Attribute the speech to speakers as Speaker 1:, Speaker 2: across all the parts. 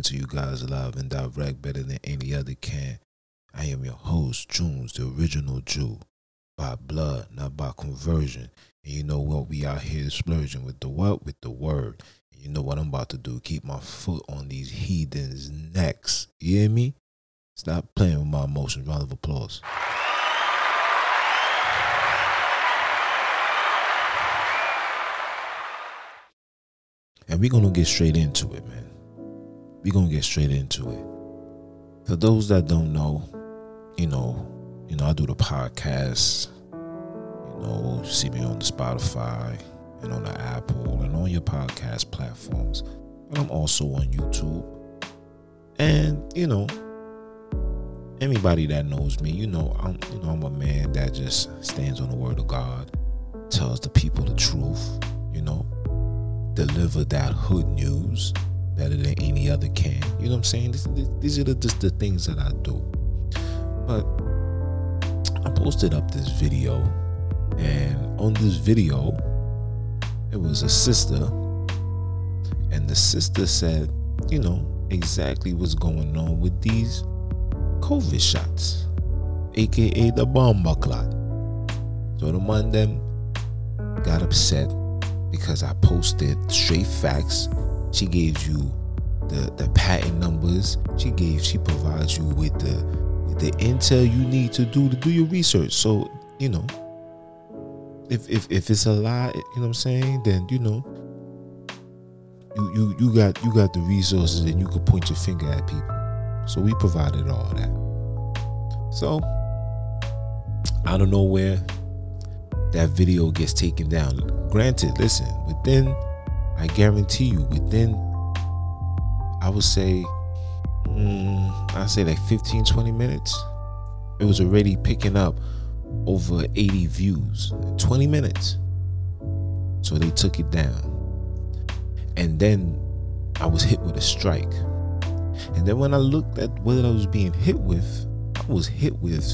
Speaker 1: coming to you guys live and direct better than any other can. I am your host, Junes, the original Jew, by blood, not by conversion. And you know what? We out here splurging with the what? With the word. And you know what I'm about to do? Keep my foot on these heathens' necks. You hear me? Stop playing with my emotions. Round of applause. And we're gonna get straight into it, man. We're gonna get straight into it. For those that don't know, you know, you know, I do the podcast. You know, see me on the Spotify and on the Apple and on your podcast platforms. But I'm also on YouTube. And, you know, anybody that knows me, you know, I'm you know, I'm a man that just stands on the word of God, tells the people the truth, you know, deliver that hood news better than any other can. You know what I'm saying? This, this, these are the, just the things that I do. But I posted up this video, and on this video, it was a sister, and the sister said, you know, exactly what's going on with these COVID shots, aka the bomber clot. So the man them got upset because I posted straight facts. She gave you the the patent numbers. She gave she provides you with the with the intel you need to do to do your research. So, you know, if if if it's a lie, you know what I'm saying, then you know you you you got you got the resources and you could point your finger at people. So we provided all that. So I don't know where that video gets taken down. Granted, listen, within, I guarantee you, within, I would say, mm, I'd say like 15, 20 minutes, it was already picking up over 80 views in 20 minutes. So they took it down. And then I was hit with a strike. And then when I looked at what I was being hit with, I was hit with,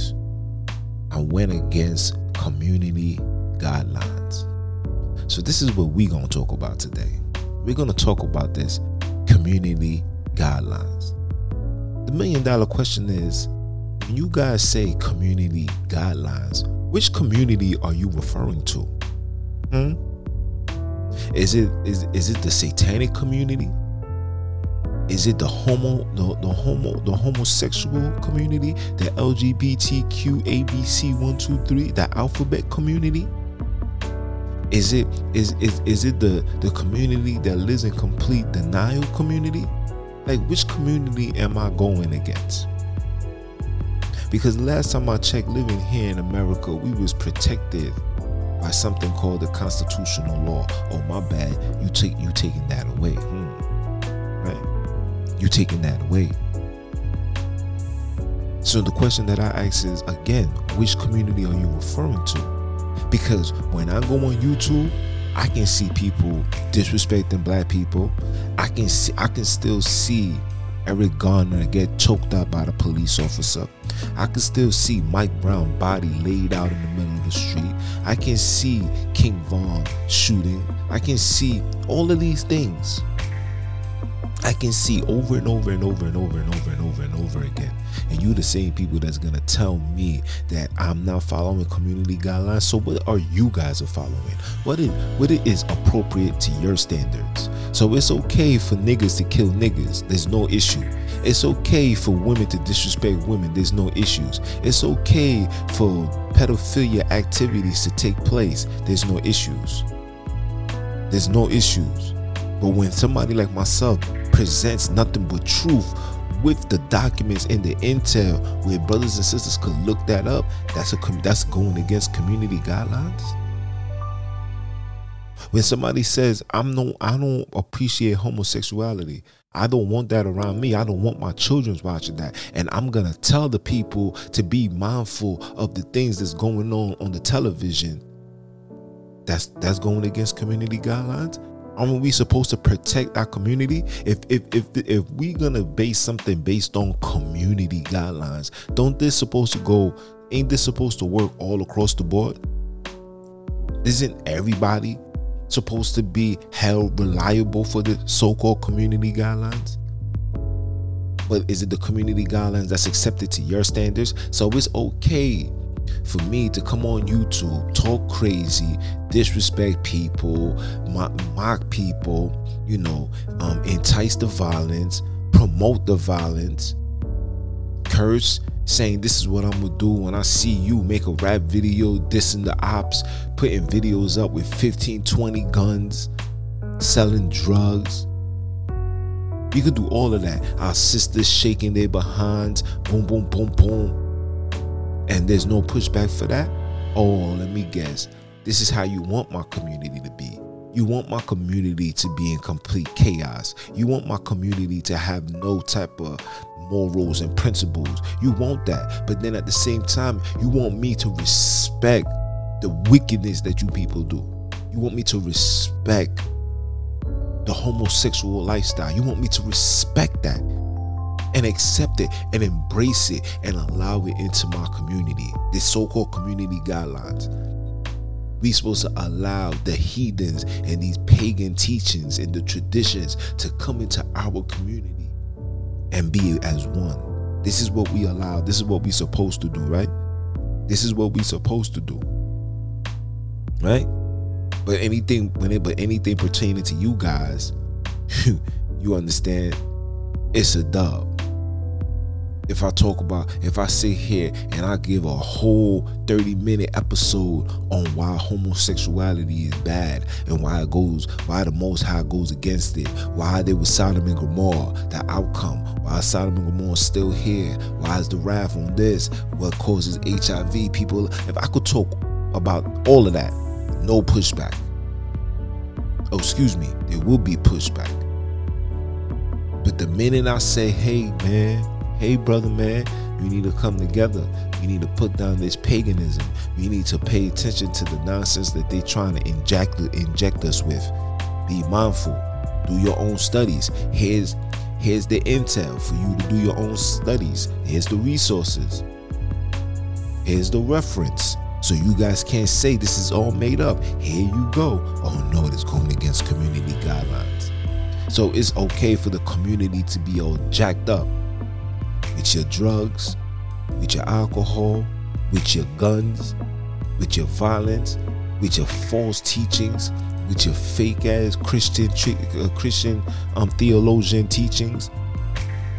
Speaker 1: I went against community guidelines. So this is what we're going to talk about today. We're going to talk about this community guidelines. The million dollar question is when you guys say community guidelines, which community are you referring to? Hmm? Is it is is it the satanic community? Is it the homo the, the homo the homosexual community, the LGBTQ ABC123, the alphabet community? Is it is is is it the the community that lives in complete denial community? Like which community am I going against? Because last time I checked, living here in America, we was protected by something called the constitutional law. Oh my bad, you take you taking that away. Hmm. Right? You taking that away. So the question that I ask is again, which community are you referring to? Because when I go on YouTube, I can see people disrespecting black people. I can see I can still see Eric Garner get choked out by the police officer. I can still see Mike Brown body laid out in the middle of the street. I can see King Von shooting. I can see all of these things. I can see over and over and over and over and over and over and over again. And you the same people that's gonna tell me that I'm not following community guidelines. So what are you guys are following? What is what it is appropriate to your standards? So it's okay for niggas to kill niggas. There's no issue. It's okay for women to disrespect women. There's no issues. It's okay for pedophilia activities to take place. There's no issues. There's no issues. But when somebody like myself presents nothing but truth with the documents and the intel where brothers and sisters could look that up, that's a that's going against community guidelines. When somebody says I'm no I don't appreciate homosexuality. I don't want that around me. I don't want my children's watching that. And I'm to tell the people to be mindful of the things that's going on on the television. That's that's going against community guidelines. Aren't we supposed to protect our community? If if if if we gonna base something based on community guidelines, don't this supposed to go? Ain't this supposed to work all across the board? Isn't everybody supposed to be held reliable for the so-called community guidelines? But is it the community guidelines that's accepted to your standards? So it's okay for me to come on YouTube, talk crazy, disrespect people, mock, mock people, you know, um, entice the violence, promote the violence, curse, saying this is what I'm gonna do when I see you make a rap video dissing the ops, putting videos up with 15, 20 guns, selling drugs. You can do all of that. Our sisters shaking their behinds, boom, boom, boom, boom and there's no pushback for that, oh, let me guess. This is how you want my community to be. You want my community to be in complete chaos. You want my community to have no type of morals and principles. You want that. But then at the same time, you want me to respect the wickedness that you people do. You want me to respect the homosexual lifestyle. You want me to respect that and accept it and embrace it and allow it into my community. the so-called community guidelines. We supposed to allow the heathens and these pagan teachings and the traditions to come into our community and be as one. This is what we allow. This is what we supposed to do, right? This is what we supposed to do. Right? But anything when it but anything pertaining to you guys, you understand, it's a dub if I talk about, if I sit here and I give a whole 30 minute episode on why homosexuality is bad and why it goes, why the Most High goes against it, why they were Sodom and Gomorrah, the outcome, why Sodom and Gomorrah is still here, why is the wrath on this, what causes HIV, people, if I could talk about all of that, no pushback. Oh, excuse me, there will be pushback. But the minute I say, hey, man, hey brother man you need to come together. You need to put down this paganism. You need to pay attention to the nonsense that they're trying to inject inject us with. Be mindful. Do your own studies. Here's here's the intel for you to do your own studies. Here's the resources. Here's the reference. So you guys can't say this is all made up. Here you go. Oh no it's going against community guidelines. So it's okay for the community to be all jacked up with your drugs, with your alcohol, with your guns, with your violence, with your false teachings, with your fake ass Christian uh, Christian um, theologian teachings.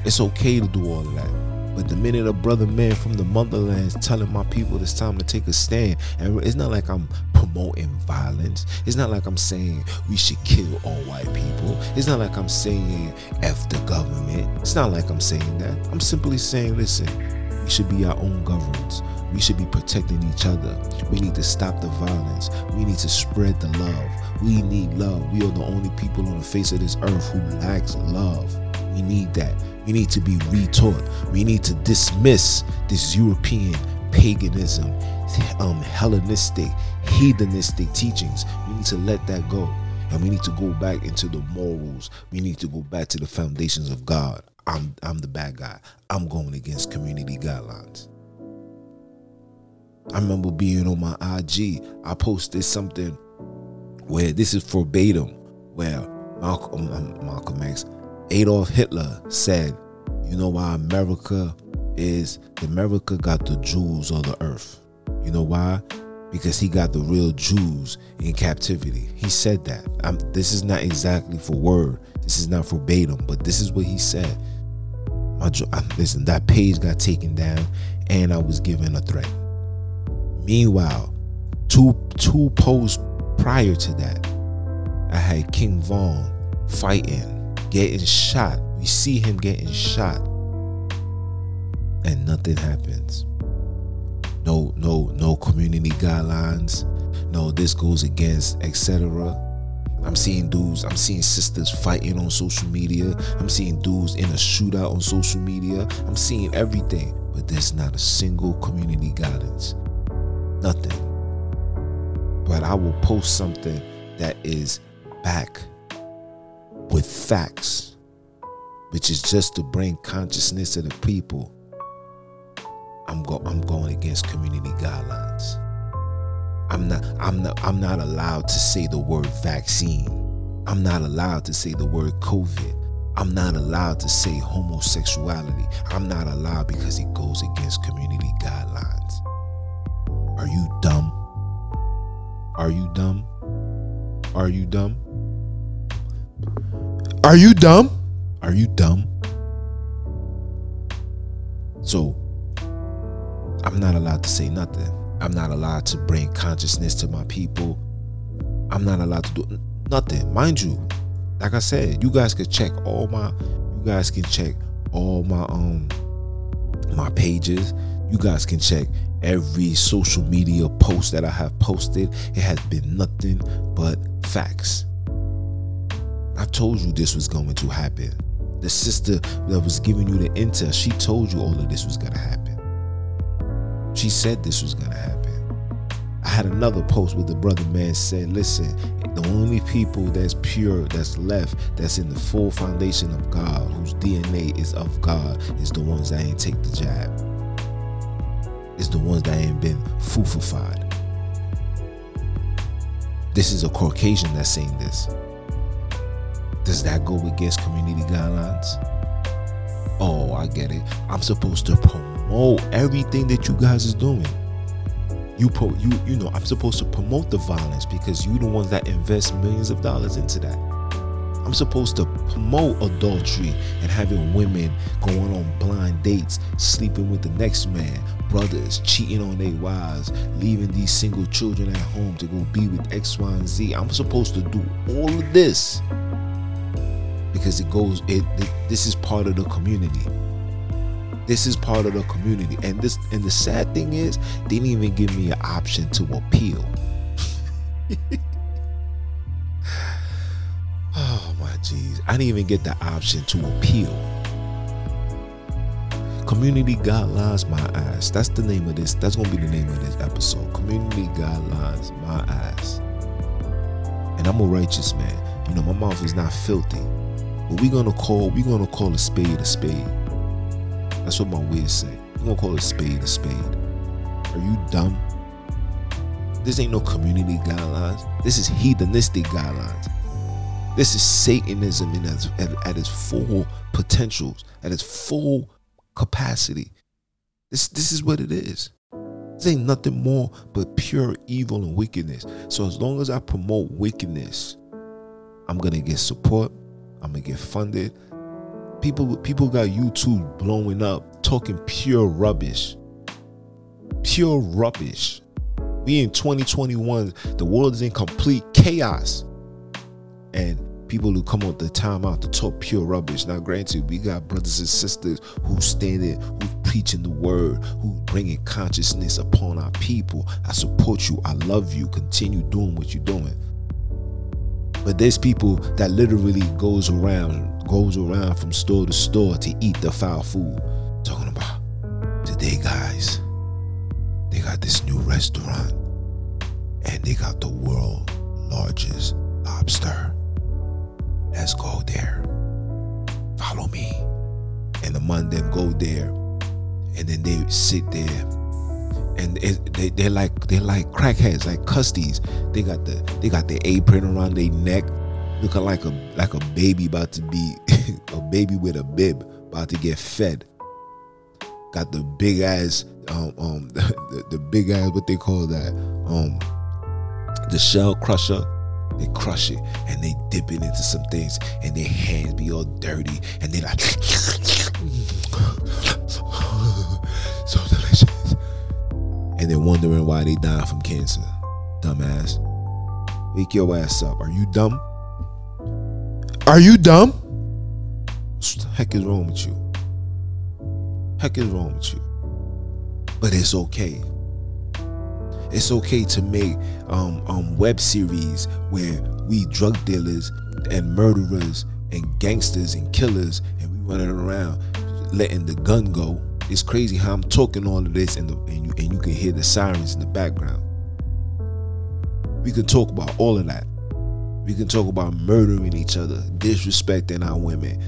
Speaker 1: It's okay to do all that. But the minute a brother man from the motherland is telling my people it's time to take a stand, and it's not like I'm promoting violence. It's not like I'm saying we should kill all white people. It's not like I'm saying F the government. It's not like I'm saying that. I'm simply saying, listen, we should be our own governments. We should be protecting each other. We need to stop the violence. We need to spread the love. We need love. We are the only people on the face of this earth who lacks love. We need that. We need to be retaught. We need to dismiss this European paganism, um, Hellenistic, heathenistic teachings. We need to let that go. And we need to go back into the morals. We need to go back to the foundations of God. I'm I'm the bad guy. I'm going against community guidelines. I remember being on my IG. I posted something where this is verbatim, where Malcolm, um, Malcolm X Adolf Hitler said, you know why America is America got the jewels of the earth. You know why? Because he got the real Jews in captivity. He said that. I'm, this is not exactly for word. This is not verbatim, but this is what he said. My listen, that page got taken down, and I was given a threat. Meanwhile, two two posts prior to that, I had King Von fighting getting shot. We see him getting shot. And nothing happens. No, no, no community guidelines. No, this goes against, etc. I'm seeing dudes, I'm seeing sisters fighting on social media. I'm seeing dudes in a shootout on social media. I'm seeing everything, but there's not a single community guidance. Nothing. But I will post something that is back with facts, which is just to bring consciousness to the people, I'm go I'm going against community guidelines. I'm not I'm not I'm not allowed to say the word vaccine. I'm not allowed to say the word COVID. I'm not allowed to say homosexuality. I'm not allowed because it goes against community guidelines. Are you dumb? Are you dumb? Are you dumb? Are you dumb? Are you dumb? So, I'm not allowed to say nothing. I'm not allowed to bring consciousness to my people. I'm not allowed to do nothing. Mind you, like I said, you guys can check all my you guys can check all my um my pages. You guys can check every social media post that I have posted. It has been nothing but facts. I told you this was going to happen. The sister that was giving you the intel, she told you all of this was going to happen. She said this was going to happen. I had another post where the brother man said, listen, the only people that's pure, that's left, that's in the full foundation of God, whose DNA is of God, is the ones that ain't take the jab. Is the ones that ain't been fufified. This is a Caucasian that's saying this. Does that go against community guidelines? Oh, I get it. I'm supposed to promote everything that you guys is doing you you you know I'm supposed to promote the violence because you the ones that invest millions of dollars into that. I'm supposed to promote adultery and having women going on blind dates, sleeping with the next man, brothers cheating on their wives, leaving these single children at home to go be with X, Y, and Z. I'm supposed to do all of this because it goes. It, it this is part of the community. This is part of the community. And this and the sad thing is, they didn't even give me an option to appeal. oh my jeez. I didn't even get the option to appeal. Community guidelines, my ass. That's the name of this. That's gonna be the name of this episode. Community guidelines, my ass. And I'm a righteous man. You know, my mouth is not filthy. But we're gonna call, we're gonna call a spade a spade. That's what my ways say. I'm gonna call a spade a spade. Are you dumb? This ain't no community guidelines. This is heathenistic guidelines. This is Satanism in its, at, at its full potentials, at its full capacity. This this is what it is. This ain't nothing more but pure evil and wickedness. So as long as I promote wickedness, I'm gonna get support. I'm gonna get funded people people got YouTube blowing up talking pure rubbish. Pure rubbish. We in 2021, the world is in complete chaos. And people who come up the time out to talk pure rubbish. Now, granted, we got brothers and sisters who standing, who preaching the word, who bringing consciousness upon our people. I support you. I love you. Continue doing what you're doing. But there's people that literally goes around goes around from store to store to eat the foul food. Talking about today, guys, they got this new restaurant and they got the world largest lobster. Let's go there. Follow me. And man them go there and then they sit there they, they're like they're like crackheads like custies they got the they got the apron around their neck looking like a like a baby about to be a baby with a bib about to get fed. Got the big ass um um the, the big ass what they call that um the shell crusher. They crush it and they dip it into some things and their hands be all dirty and they like And they're wondering why they die from cancer. Dumbass. Wake your ass up. Are you dumb? Are you dumb? What the heck is wrong with you? Heck is wrong with you? But it's okay. It's okay to make um, um, web series where we drug dealers and murderers and gangsters and killers and we running around letting the gun go. It's crazy how I'm talking all of this and, the, and you and you can hear the sirens in the background. We can talk about all of that We can talk about murdering each other, disrespecting our women,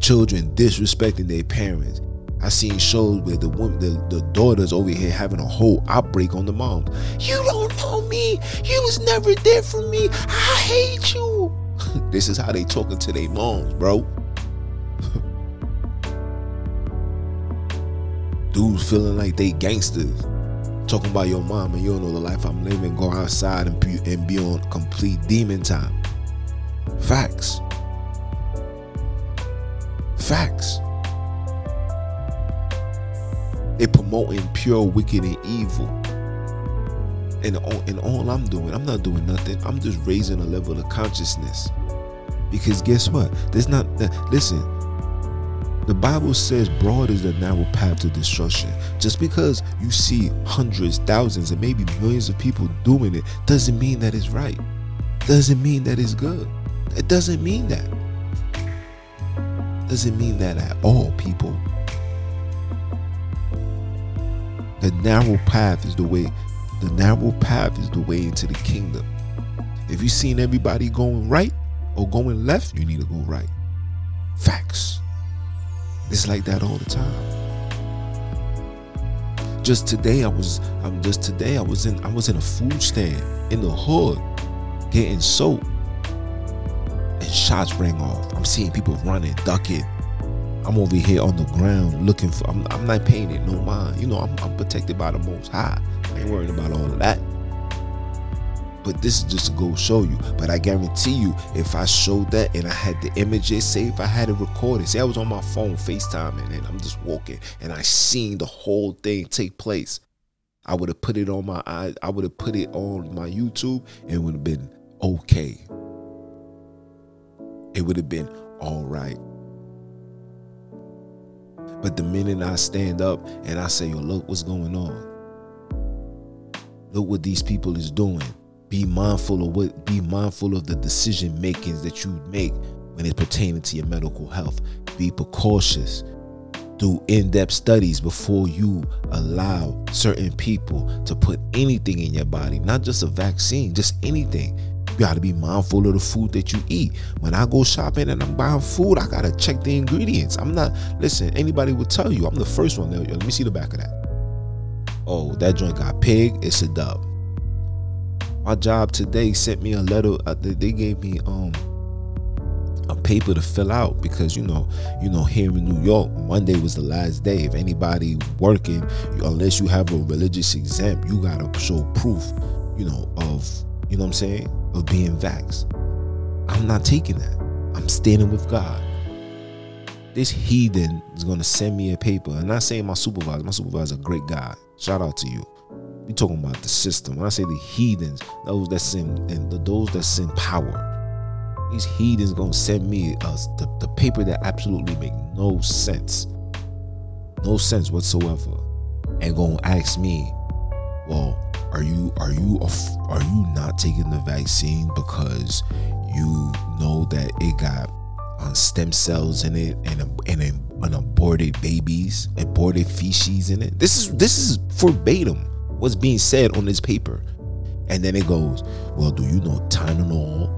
Speaker 1: children disrespecting their parents. I seen shows where the woman, the, the daughters over here having a whole outbreak on the moms. You don't know me. You was never there for me. I hate you. this is how they talking to their moms, bro. Dudes feeling like they gangsters talking about your mom and you don't know the life I'm living, go outside and be, and be on complete demon time. Facts. Facts. They promoting pure wicked and evil. And all, and all I'm doing, I'm not doing nothing. I'm just raising a level of consciousness. Because guess what? There's not listen, the Bible says broad is the narrow path to destruction. Just because you see hundreds, thousands, and maybe millions of people doing it doesn't mean that it's right. Doesn't mean that it's good. It doesn't mean that. Doesn't mean that at all, people. The narrow path is the way. The narrow path is the way into the kingdom. If you've seen everybody going right or going left, you need to go right. Facts. It's like that all the time. Just today I was I'm just today I was in I was in a food stand in the hood getting soap and shots rang off. I'm seeing people running, ducking. I'm over here on the ground looking for I'm, I'm not paying it no mind. You know, I'm, I'm protected by the most high. I ain't worrying about all of that. But this is just to go show you. But I guarantee you, if I showed that and I had the images, if I had it recorded, say I was on my phone FaceTiming and I'm just walking and I seen the whole thing take place, I would have put it on my I would have put it on my YouTube and it would have been okay. It would have been all right. But the minute I stand up and I say, yo, look what's going on. Look what these people is doing be mindful of what be mindful of the decision makings that you make when it's pertaining to your medical health. Be precautious. Do in-depth studies before you allow certain people to put anything in your body not just a vaccine just anything. You got to be mindful of the food that you eat. When i go shopping and i'm buying food i gotta check the ingredients. I'm not listen anybody would tell you i'm the first one let me see the back of that. Oh that joint got pig it's a dub my job today sent me a letter. Uh, they gave me um a paper to fill out because you know, you know, here in New York, Monday was the last day. If anybody working, unless you have a religious exempt, you gotta show proof, you know, of you know what I'm saying, of being vaxxed. I'm not taking that. I'm standing with God. This heathen is gonna send me a paper. I'm not saying my supervisor. My supervisor is a great guy. Shout out to you. We talking about the system. When I say the heathens, those that's in and the, those that's in power. These heathens gonna send me the, the paper that absolutely make no sense, no sense whatsoever, and gonna ask me, well, are you are you are you not taking the vaccine because you know that it got uh, stem cells in it and and an aborted babies, aborted feces in it? This is this is verbatim what's being said on this paper. And then it goes, well, do you know Tylenol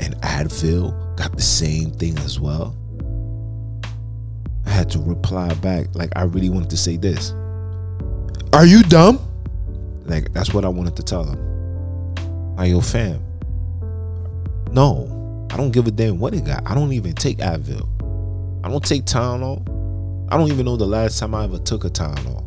Speaker 1: and Advil got the same thing as well? I had to reply back like I really wanted to say this. Are you dumb? Like that's what I wanted to tell them. Are your fam? No, I don't give a damn what it got. I don't even take Advil. I don't take Tylenol. I don't even know the last time I ever took a Tylenol.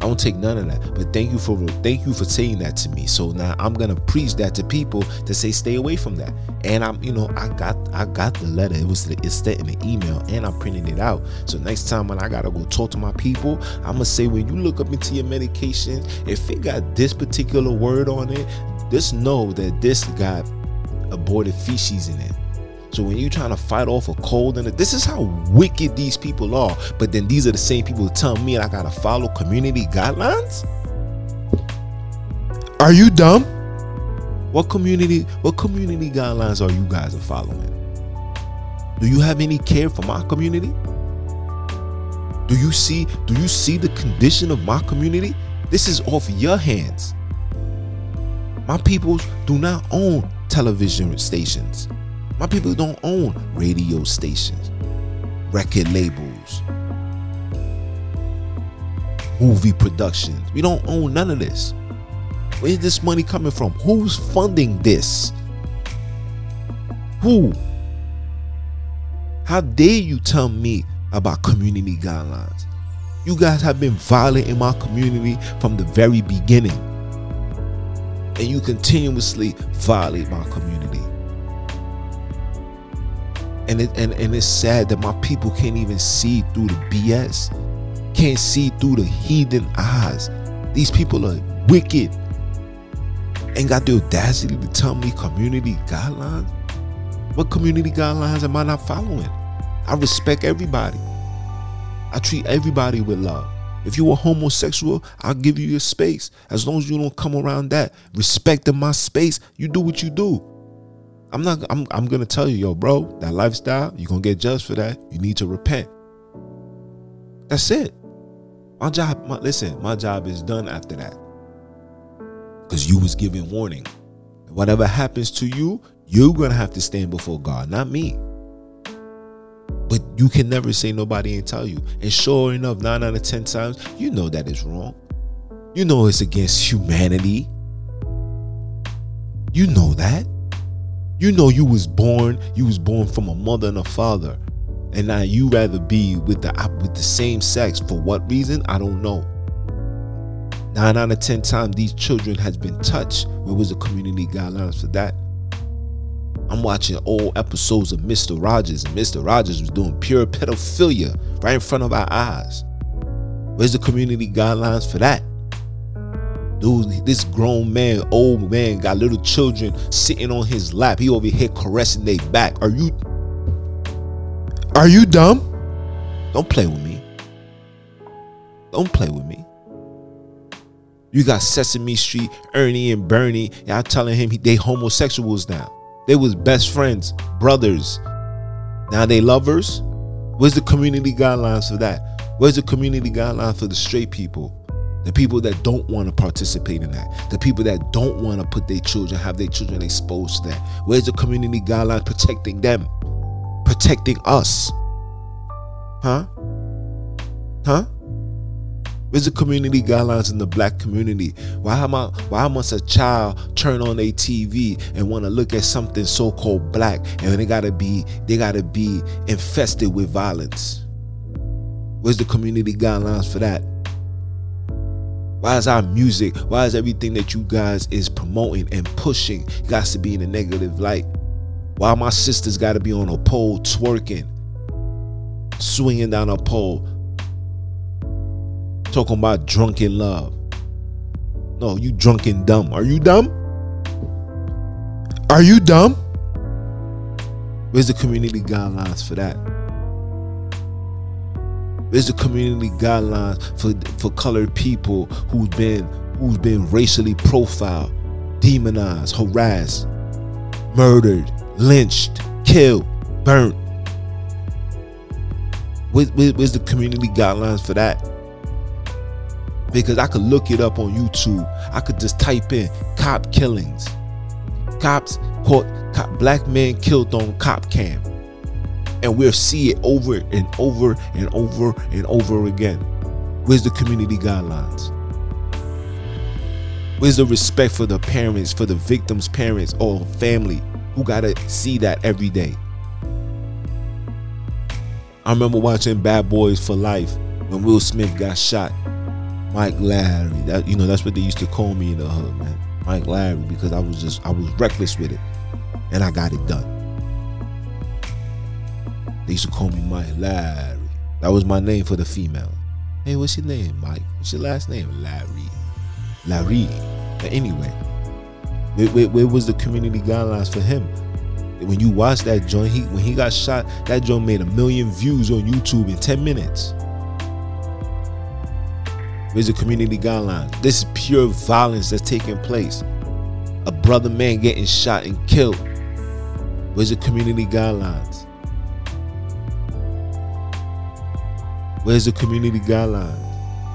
Speaker 1: I don't take none of that. But thank you for thank you for saying that to me. So now I'm gonna preach that to people to say stay away from that. And I'm, you know, I got I got the letter. It was it's in the email, and I'm printing it out. So next time when I gotta go talk to my people, I'm gonna say when you look up into your medication, if it got this particular word on it, just know that this got aborted feces in it. So when you're trying to fight off a cold and this is how wicked these people are. But then these are the same people who tell me I gotta follow community guidelines. Are you dumb? What community what community guidelines are you guys are following? Do you have any care for my community? Do you see do you see the condition of my community? This is off your hands. My people do not own television stations. My people don't own radio stations, record labels, movie productions. We don't own none of this. Where's this money coming from? Who's funding this? Who? How dare you tell me about community guidelines? You guys have been violating my community from the very beginning. And you continuously violate my community. And, it, and, and it's sad that my people can't even see through the BS, can't see through the heathen eyes. These people are wicked. Ain't got the audacity to tell me community guidelines. What community guidelines am I not following? I respect everybody. I treat everybody with love. If you are homosexual, I'll give you your space. As long as you don't come around that, respecting my space, you do what you do. I'm not I'm I'm gonna tell you, yo, bro, that lifestyle, you're gonna get judged for that. You need to repent. That's it. My job, my, listen, my job is done after that. Cause you was given warning. Whatever happens to you, you're gonna have to stand before God, not me. But you can never say nobody ain't tell you. And sure enough, nine out of ten times, you know that is wrong. You know it's against humanity. You know that. You know you was born, you was born from a mother and a father. And now you rather be with the with the same sex. For what reason? I don't know. Nine out of ten times these children has been touched. Where was the community guidelines for that? I'm watching old episodes of Mr. Rogers, and Mr. Rogers was doing pure pedophilia right in front of our eyes. Where's the community guidelines for that? Dude, this grown man, old man, got little children sitting on his lap. He over here caressing their back. Are you Are you dumb? Don't play with me. Don't play with me. You got Sesame Street, Ernie and Bernie. Y'all telling him they homosexuals now. They was best friends, brothers. Now they lovers. Where's the community guidelines for that? Where's the community guidelines for the straight people? The people that don't want to participate in that. The people that don't want to put their children, have their children exposed to that. Where's the community guidelines protecting them? Protecting us? Huh? Huh? Where's the community guidelines in the black community? Why am I, why must a child turn on a TV and want to look at something so-called black and they gotta be they gotta be infested with violence? Where's the community guidelines for that? Why is our music, why is everything that you guys is promoting and pushing got to be in a negative light? Why my sisters got to be on a pole twerking, swinging down a pole, Talking about drunken love. No, you drunken dumb. Are you dumb? Are you dumb? Where's the community guidelines for that? Where's the community guidelines for for colored people who've been who's been racially profiled, demonized, harassed, murdered, lynched, killed, burnt? where's the community guidelines for that? because I could look it up on YouTube. I could just type in cop killings. Cops caught cop, black men killed on cop cam. And we'll see it over and over and over and over again. Where's the community guidelines? Where's the respect for the parents, for the victim's parents or family who gotta see that every day? I remember watching Bad Boys for Life when Will Smith got shot Mike Larry. That you know, that's what they used to call me in the hood, man. Mike Larry, because I was just I was reckless with it. And I got it done. They used to call me Mike Larry. That was my name for the female. Hey, what's your name, Mike? What's your last name? Larry. Larry. But anyway, where, where, where was the community guidelines for him? When you watch that joint, he when he got shot, that joint made a million views on YouTube in 10 minutes. Where's the community guidelines? This is pure violence that's taking place. A brother man getting shot and killed. Where's the community guidelines? Where's the community guidelines?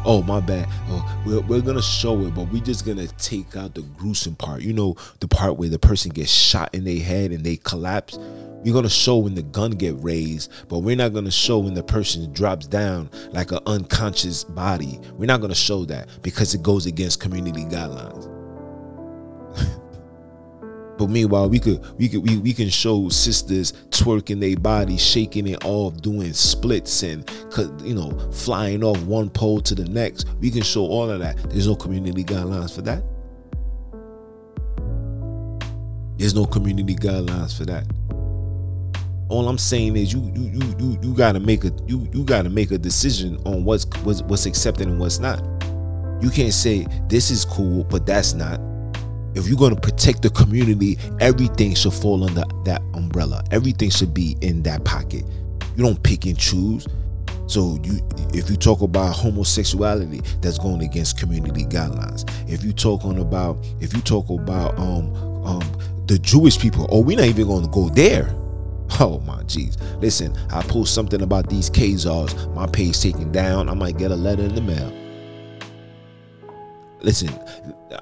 Speaker 1: oh my bad. Oh, we're, we're gonna show it but we're just gonna take out the gruesome part. You know the part where the person gets shot in their head and they collapse? We're gonna show when the gun get raised but we're not gonna show when the person drops down like an unconscious body. We're not gonna show that because it goes against community guidelines But meanwhile, we could we could we, we can show sisters twerking their body, shaking it off, doing splits and you know flying off one pole to the next. We can show all of that. There's no community guidelines for that. There's no community guidelines for that. All I'm saying is you you you you, you gotta make a you you gotta make a decision on what's what's what's accepted and what's not. You can't say this is cool, but that's not if you're going to protect the community, everything should fall under that umbrella. Everything should be in that pocket. You don't pick and choose. So you if you talk about homosexuality, that's going against community guidelines. If you talking about if you talk about um um the Jewish people, oh, we're not even going to go there. Oh my jeez. Listen, I post something about these Khazars, my page taken down. I might get a letter in the mail. Listen,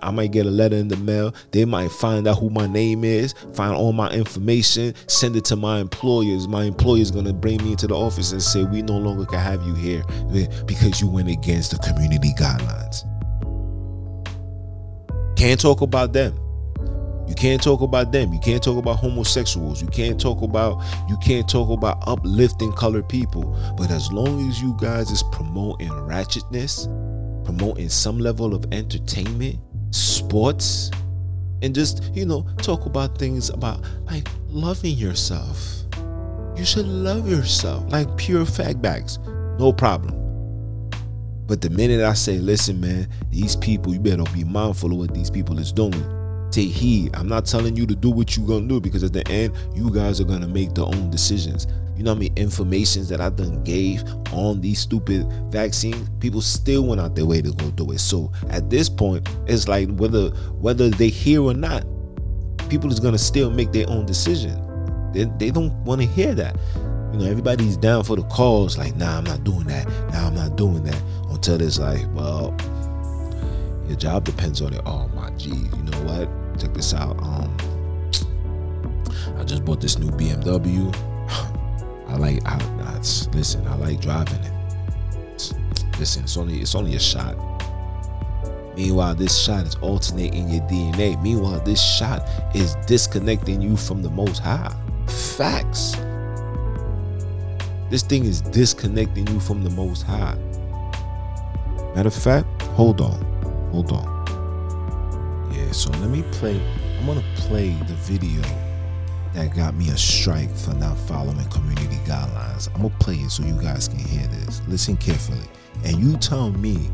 Speaker 1: I might get a letter in the mail. They might find out who my name is, find all my information, send it to my employers. My employer's gonna bring me into the office and say, We no longer can have you here eh, because you went against the community guidelines. Can't talk about them. You can't talk about them. You can't talk about homosexuals. You can't talk about you can't talk about uplifting colored people. But as long as you guys is promoting ratchetness, promoting some level of entertainment, sports, and just, you know, talk about things about like loving yourself. You should love yourself, like pure fact bags, no problem. But the minute I say, listen, man, these people, you better be mindful of what these people is doing. Take heed. I'm not telling you to do what you're gonna do because at the end, you guys are gonna make their own decisions. You know how many informations that I done gave on these stupid vaccines? People still went out their way to go do it. So at this point, it's like whether whether they hear or not, people is gonna still make their own decision. They, they don't want to hear that. You know, everybody's down for the cause, like, nah, I'm not doing that. Nah, I'm not doing that. Until it's like, well, your job depends on it. Oh my geez, you know what? Check this out. Um I just bought this new BMW. I like. I, I, listen. I like driving it. Listen, it's only it's only a shot. Meanwhile, this shot is alternating your DNA. Meanwhile, this shot is disconnecting you from the Most High. Facts. This thing is disconnecting you from the Most High. Matter of fact, hold on, hold on. Yeah, so let me play. I'm gonna play the video that got me a strike for not following community guidelines. I'm gonna play it so you guys can hear this. Listen carefully, and you tell me.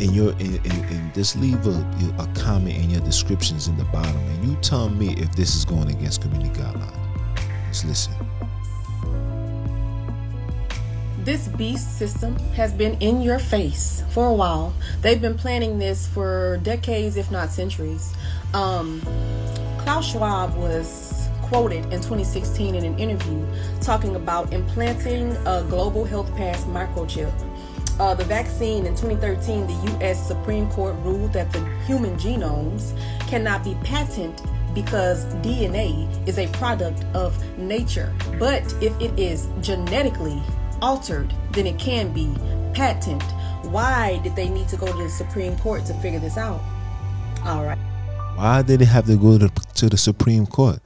Speaker 1: In your in, in just leave a, a comment in your descriptions in the bottom, and you tell me if this is going against community guidelines. Let's listen.
Speaker 2: This beast system has been in your face for a while. They've been planning this for decades, if not centuries. Um, Klaus Schwab was quoted in 2016 in an interview talking about implanting a global health pass microchip. Uh, the vaccine in 2013, the U.S. Supreme Court ruled that the human genomes cannot be patented because DNA is a product of nature. But if it is genetically altered, then it can be patented. Why did they need to go to the Supreme Court to figure this out? All right.
Speaker 1: Why did they have to go to, to the Supreme Court?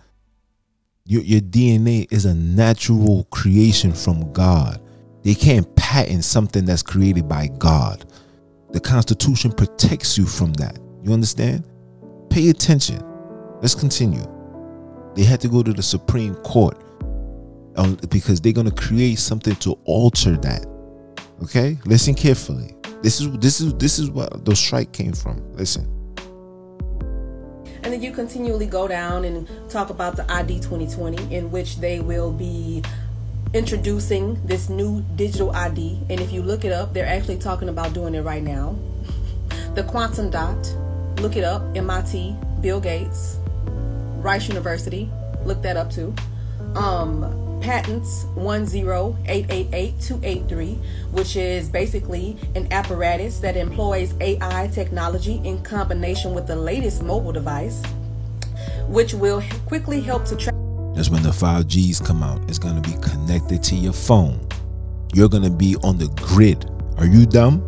Speaker 1: Your, your DNA is a natural creation from God. They can't patent something that's created by God. The Constitution protects you from that. You understand? Pay attention. Let's continue. They had to go to the Supreme Court because they're going to create something to alter that. Okay? Listen carefully. This is this is this is what the strike came from. Listen
Speaker 2: and then you continually go down and talk about the ID 2020, in which they will be introducing this new digital ID. And if you look it up, they're actually talking about doing it right now. the quantum dot, look it up. MIT, Bill Gates, Rice University, look that up too. Um, patents 10888-283 which is basically an apparatus that employs ai technology in combination with the latest mobile device which will quickly help to track.
Speaker 1: That's when the 5g's come out. It's going to be connected to your phone. You're going to be on the grid. Are you dumb?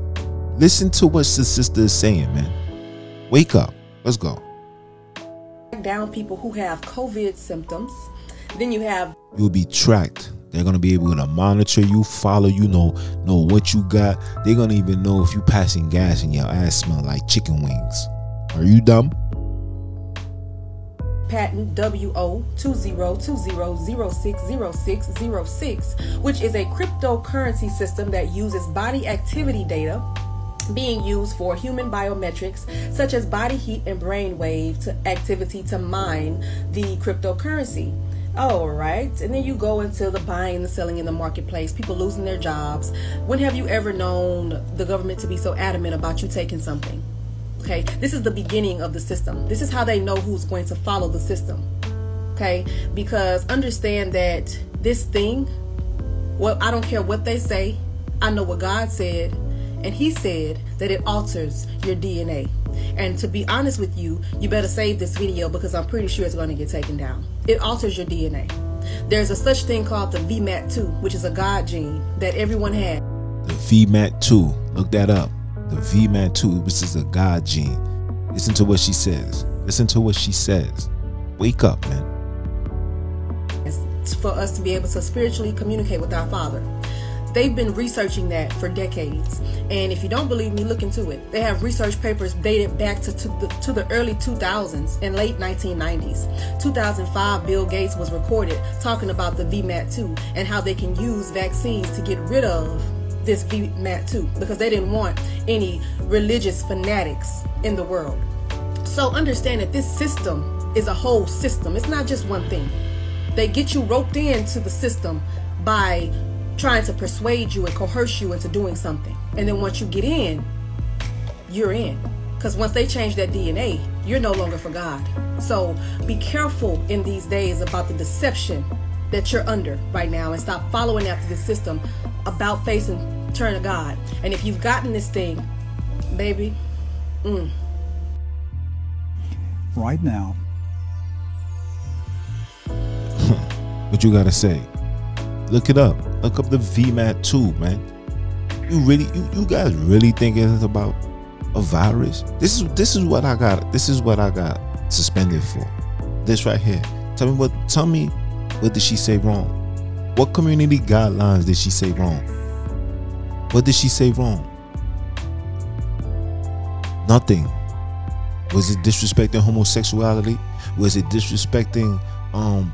Speaker 1: Listen to what the sister is saying man. Wake up. Let's go.
Speaker 2: Down people who have covid symptoms then you have
Speaker 1: you'll be tracked. They're gonna be able to monitor you, follow you, know know what you got. They're gonna even know if you're passing gas and your ass smell like chicken wings. Are you dumb?
Speaker 2: patent WO2020060606, which is a cryptocurrency system that uses body activity data being used for human biometrics such as body heat and brain wave activity to mine the cryptocurrency. Oh, right. And then you go into the buying and selling in the marketplace, people losing their jobs. When have you ever known the government to be so adamant about you taking something? Okay, this is the beginning of the system. This is how they know who's going to follow the system. Okay, because understand that this thing, well, I don't care what they say, I know what God said, and He said that it alters your DNA. And to be honest with you, you better save this video because I'm pretty sure it's going to get taken down. It alters your DNA. There's a such thing called the VMAT2, which is a God gene that everyone has.
Speaker 1: The VMAT2, look that up. The VMAT2, which is a God gene. Listen to what she says. Listen to what she says. Wake up, man.
Speaker 2: It's for us to be able to spiritually communicate with our Father. They've been researching that for decades. And if you don't believe me, look into it. They have research papers dated back to, to, the, to the early 2000s and late 1990s. 2005, Bill Gates was recorded talking about the VMAT2 and how they can use vaccines to get rid of this VMAT2 because they didn't want any religious fanatics in the world. So understand that this system is a whole system. It's not just one thing. They get you roped into the system by trying to persuade you and coerce you into doing something. And then once you get in, you're in. Because once they change that DNA, you're no longer for God. So be careful in these days about the deception that you're under right now and stop following after the system about facing turn to God. And if you've gotten this thing, baby, mm.
Speaker 3: right now.
Speaker 1: what you gotta say? Look it up. Look up the VMAT 2, man. You really you, you guys really think it's about a virus? This is this is what I got. This is what I got suspended for. This right here. Tell me what tell me what did she say wrong? What community guidelines did she say wrong? What did she say wrong? Nothing. Was it disrespecting homosexuality? Was it disrespecting um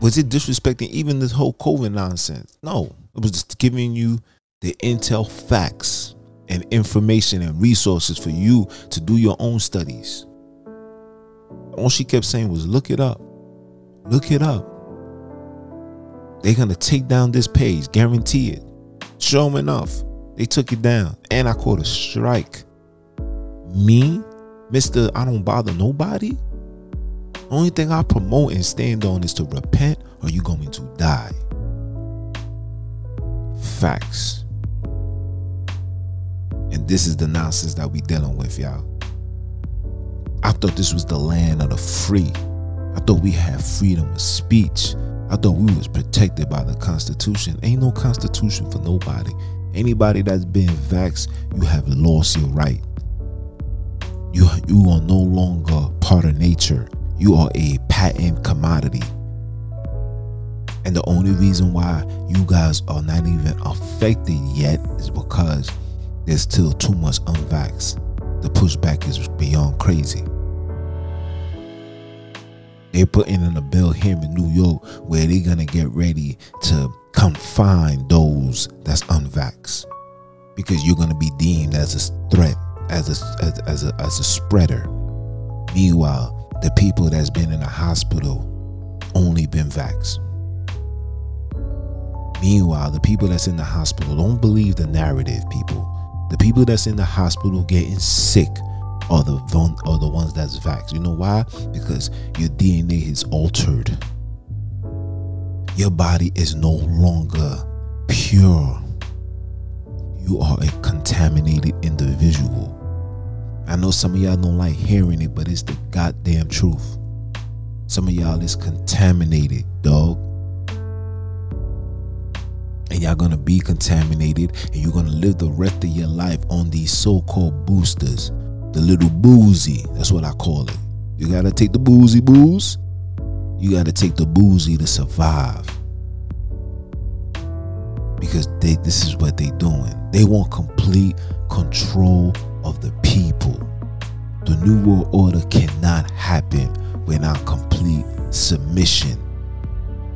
Speaker 1: was it disrespecting even this whole COVID nonsense? No, it was just giving you the intel facts and information and resources for you to do your own studies. All she kept saying was, look it up. Look it up. They're going to take down this page, guarantee it. Show them enough. They took it down. And I caught a strike. Me, Mr. I don't bother nobody. Only thing I promote and stand on is to repent or you're going to die. Facts. And this is the nonsense that we dealing with, y'all. I thought this was the land of the free. I thought we had freedom of speech. I thought we was protected by the Constitution. Ain't no Constitution for nobody. Anybody that's been vaxxed, you have lost your right. You, you are no longer part of nature. You are a patent commodity. And the only reason why you guys are not even affected yet is because there's still too much unvax. The pushback is beyond crazy. They're putting in a bill here in New York where they're gonna get ready to confine those that's unvax because you're gonna be deemed as a threat, as a as, as a as a spreader. Meanwhile, the people that's been in the hospital only been vaxxed. Meanwhile, the people that's in the hospital don't believe the narrative, people. The people that's in the hospital getting sick are the are the ones that's vaxxed. You know why? Because your DNA is altered. Your body is no longer pure. You are a contaminated individual. I know some of y'all don't like hearing it, but it's the goddamn truth. Some of y'all is contaminated, dog. And y'all gonna be contaminated and you're gonna live the rest of your life on these so-called boosters. The little boozy. That's what I call it. You gotta take the boozy booze. You gotta take the boozy to survive. Because they this is what they're doing. They want complete control of the people. The New World Order cannot happen without complete submission.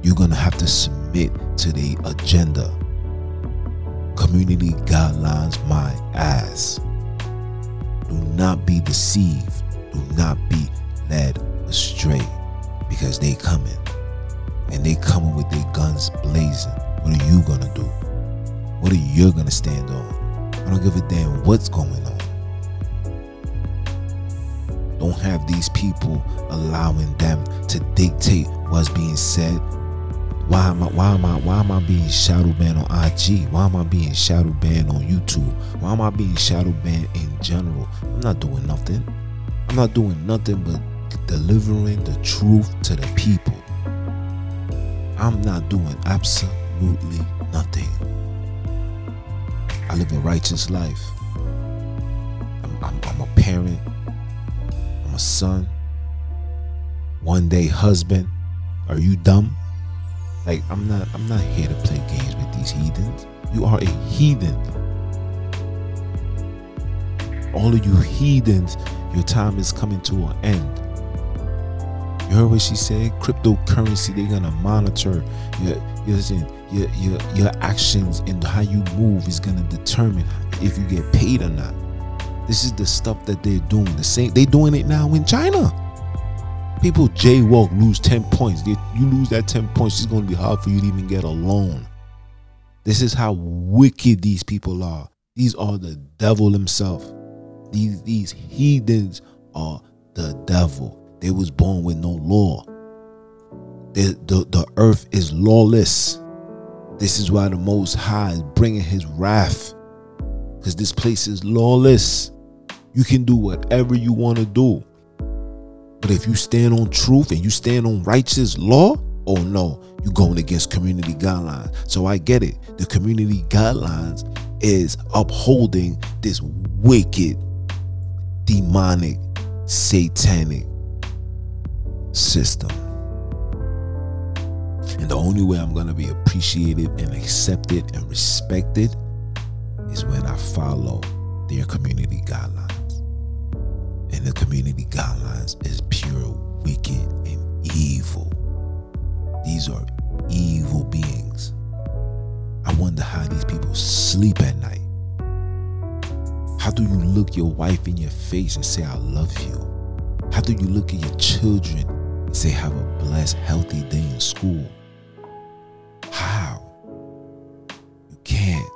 Speaker 1: You're going to have to submit to the agenda. Community guidelines, my ass. Do not be deceived. Do not be led astray because they coming. And they coming with their guns blazing. What are you going to do? What are you going to stand on? I don't give a damn what's going on don't have these people allowing them to dictate what's being said. Why am I why am I why am I being shadow banned on IG? Why am I being shadow banned on YouTube? Why am I being shadow banned in general? I'm not doing nothing. I'm not doing nothing but delivering the truth to the people. I'm not doing absolutely nothing. I live a righteous life. I'm, I'm, I'm a parent a son, one day husband. Are you dumb? Like I'm not I'm not here to play games with these heathens. You are a heathen. All of you heathens, your time is coming to an end. You heard what she said? Cryptocurrency, they're gonna monitor your your your your, your actions and how you move is gonna determine if you get paid or not. This is the stuff that they're doing. The same they're doing it now in China. People jaywalk, lose 10 points. You lose that 10 points, it's gonna be hard for you to even get a loan. This is how wicked these people are. These are the devil himself. These these heathens are the devil. They was born with no law. The, the, the earth is lawless. This is why the Most High is bringing his wrath. Because this place is lawless. You can do whatever you want to do. But if you stand on truth and you stand on righteous law, oh no, you're going against community guidelines. So I get it. The community guidelines is upholding this wicked, demonic, satanic system. And the only way I'm going to be appreciated and accepted and respected is when I follow their community guidelines and the community guidelines is pure wicked and evil. These are evil beings. I wonder how these people sleep at night. How do you look your wife in your face and say, I love you? How do you look at your children and say, have a blessed, healthy day in school? How? You can't.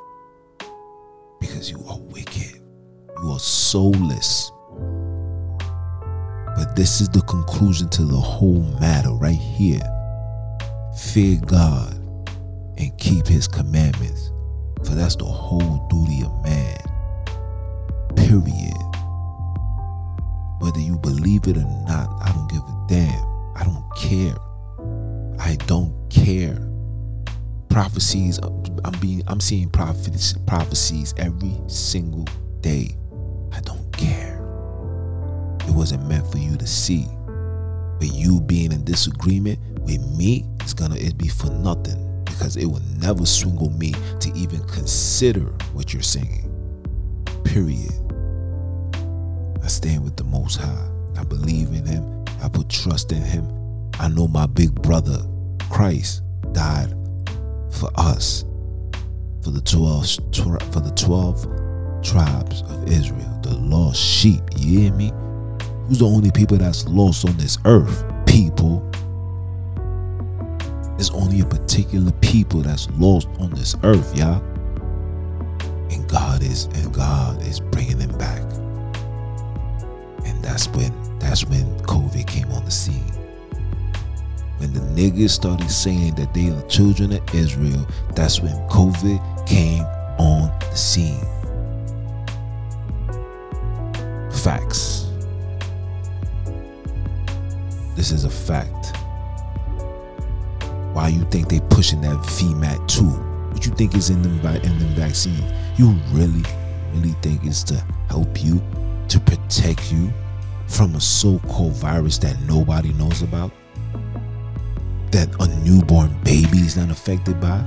Speaker 1: Because you are wicked. You are soulless. But this is the conclusion to the whole matter right here. Fear God and keep his commandments, for that's the whole duty of man. Period. Whether you believe it or not, I don't give a damn. I don't care. I don't care. Prophecies, I'm being I'm seeing prophecies prophecies every single day. I don't care. It wasn't meant for you to see. But you being in disagreement with me, it's gonna it be for nothing because it will never swingle me to even consider what you're singing. Period. I stand with the Most High. I believe in Him. I put trust in Him. I know my big brother, Christ, died for us, for the twelve, for the twelve tribes of Israel, the lost sheep. You hear me? Who's the only people that's lost on this earth? People. There's only a particular people that's lost on this earth, y'all. And God is and God is bringing them back. And that's when that's when COVID came on the scene. when the niggas started saying that they the children of Israel, that's when COVID came on the scene. Facts. This is a fact. Why you think they pushing that VMAT too? What you think is in them by in them vaccines? You really, really think it's to help you, to protect you from a so-called virus that nobody knows about? That a newborn baby is not affected by?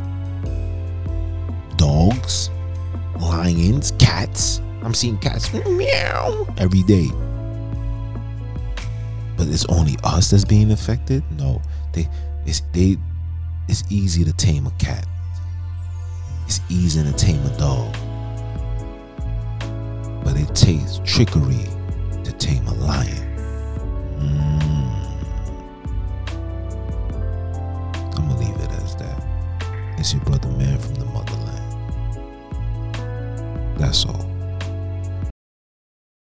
Speaker 1: Dogs, lions, cats. I'm seeing cats meow every day. But it's only us that's being affected? No. They it's they it's easy to tame a cat. It's easy to tame a dog. But it takes trickery to tame a lion. Mm. I'm gonna leave it as that. It's your brother man from the motherland. That's all.